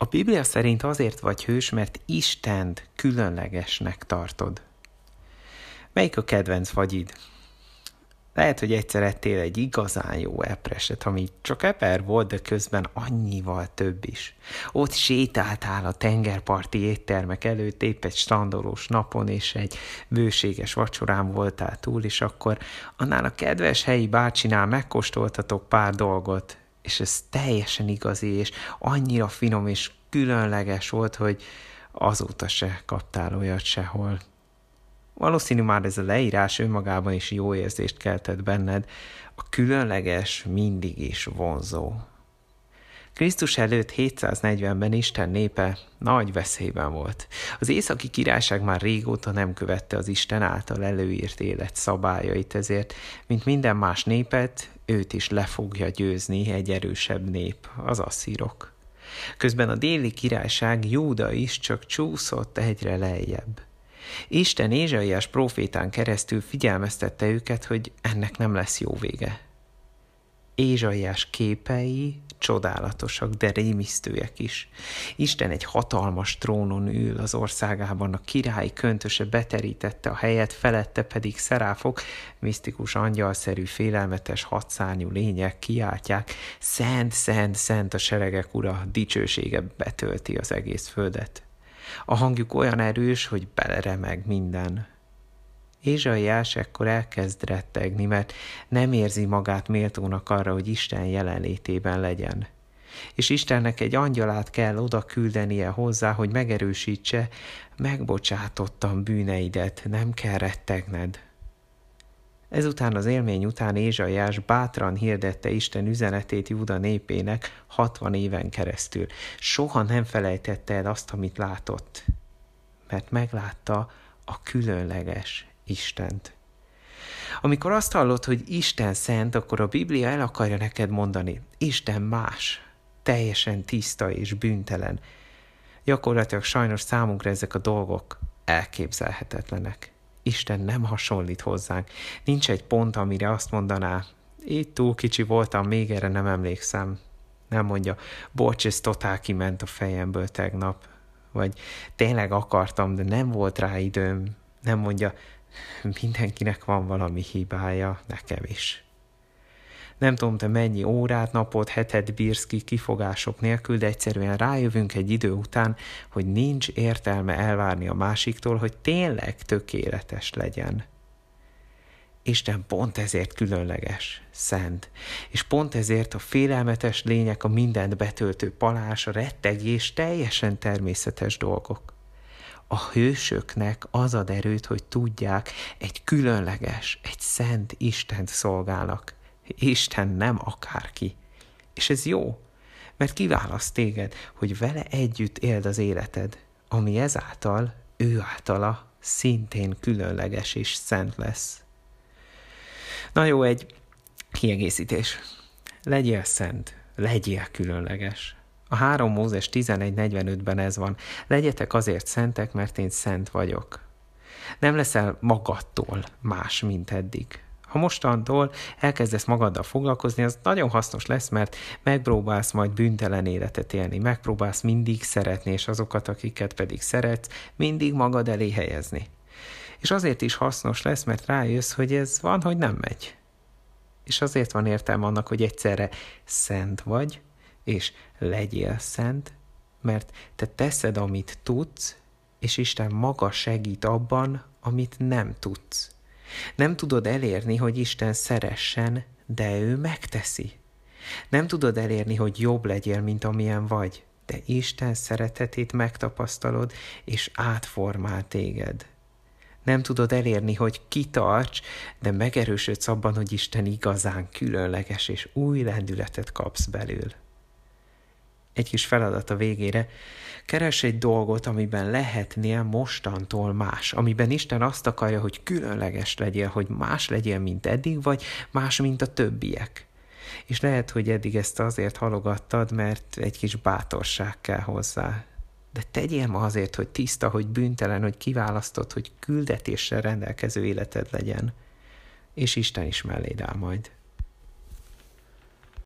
A Biblia szerint azért vagy hős, mert Istent különlegesnek tartod. Melyik a kedvenc vagyid? Lehet, hogy egyszer ettél egy igazán jó epreset, ami csak eper volt, de közben annyival több is. Ott sétáltál a tengerparti éttermek előtt épp egy standolós napon, és egy bőséges vacsorán voltál túl, és akkor annál a kedves helyi bácsinál megkóstoltatok pár dolgot, és ez teljesen igazi, és annyira finom és különleges volt, hogy azóta se kaptál olyat sehol. Valószínű már ez a leírás önmagában is jó érzést keltett benned, a különleges mindig is vonzó. Krisztus előtt 740-ben Isten népe nagy veszélyben volt. Az északi királyság már régóta nem követte az Isten által előírt élet szabályait, ezért, mint minden más népet, őt is le fogja győzni egy erősebb nép, az asszírok. Közben a déli királyság Júda is csak csúszott egyre lejjebb. Isten Ézsaiás profétán keresztül figyelmeztette őket, hogy ennek nem lesz jó vége. Ézsaiás képei csodálatosak, de rémisztőek is. Isten egy hatalmas trónon ül az országában, a királyi köntöse beterítette a helyet, felette pedig szeráfok, misztikus angyalszerű, félelmetes hatszárnyú lények kiáltják, szent, szent, szent a seregek ura, dicsősége betölti az egész földet. A hangjuk olyan erős, hogy beleremeg minden. Ézsaiás ekkor elkezd rettegni, mert nem érzi magát méltónak arra, hogy Isten jelenlétében legyen. És Istennek egy angyalát kell oda küldenie hozzá, hogy megerősítse, megbocsátottam bűneidet, nem kell rettegned. Ezután az élmény után Ézsaiás bátran hirdette Isten üzenetét Júda népének 60 éven keresztül. Soha nem felejtette el azt, amit látott, mert meglátta a különleges Istent. Amikor azt hallod, hogy Isten szent, akkor a Biblia el akarja neked mondani, Isten más, teljesen tiszta és bűntelen. Gyakorlatilag sajnos számunkra ezek a dolgok elképzelhetetlenek. Isten nem hasonlít hozzánk. Nincs egy pont, amire azt mondaná, itt túl kicsi voltam, még erre nem emlékszem. Nem mondja, bocs, ez totál kiment a fejemből tegnap. Vagy tényleg akartam, de nem volt rá időm. Nem mondja, mindenkinek van valami hibája, nekem is. Nem tudom, te mennyi órát, napot, hetet bírsz ki kifogások nélkül, de egyszerűen rájövünk egy idő után, hogy nincs értelme elvárni a másiktól, hogy tényleg tökéletes legyen. Isten pont ezért különleges, szent, és pont ezért a félelmetes lények, a mindent betöltő palás, a rettegés teljesen természetes dolgok. A hősöknek az ad erőt, hogy tudják, egy különleges, egy szent Istent szolgálnak. Isten nem akárki. És ez jó, mert kiválaszt téged, hogy vele együtt éld az életed, ami ezáltal, ő általa szintén különleges és szent lesz. Na jó, egy kiegészítés. Legyél szent, legyél különleges. A 3 Mózes 11.45-ben ez van. Legyetek azért szentek, mert én szent vagyok. Nem leszel magadtól más, mint eddig ha mostantól elkezdesz magaddal foglalkozni, az nagyon hasznos lesz, mert megpróbálsz majd bűntelen életet élni, megpróbálsz mindig szeretni, és azokat, akiket pedig szeretsz, mindig magad elé helyezni. És azért is hasznos lesz, mert rájössz, hogy ez van, hogy nem megy. És azért van értelme annak, hogy egyszerre szent vagy, és legyél szent, mert te teszed, amit tudsz, és Isten maga segít abban, amit nem tudsz. Nem tudod elérni, hogy Isten szeressen, de ő megteszi. Nem tudod elérni, hogy jobb legyél, mint amilyen vagy, de Isten szeretetét megtapasztalod, és átformál téged. Nem tudod elérni, hogy kitarts, de megerősödsz abban, hogy Isten igazán különleges, és új lendületet kapsz belül egy kis feladat a végére, keres egy dolgot, amiben lehetnél mostantól más, amiben Isten azt akarja, hogy különleges legyél, hogy más legyél, mint eddig, vagy más, mint a többiek. És lehet, hogy eddig ezt azért halogattad, mert egy kis bátorság kell hozzá. De tegyél ma azért, hogy tiszta, hogy bűntelen, hogy kiválasztott, hogy küldetéssel rendelkező életed legyen. És Isten is melléd áll majd.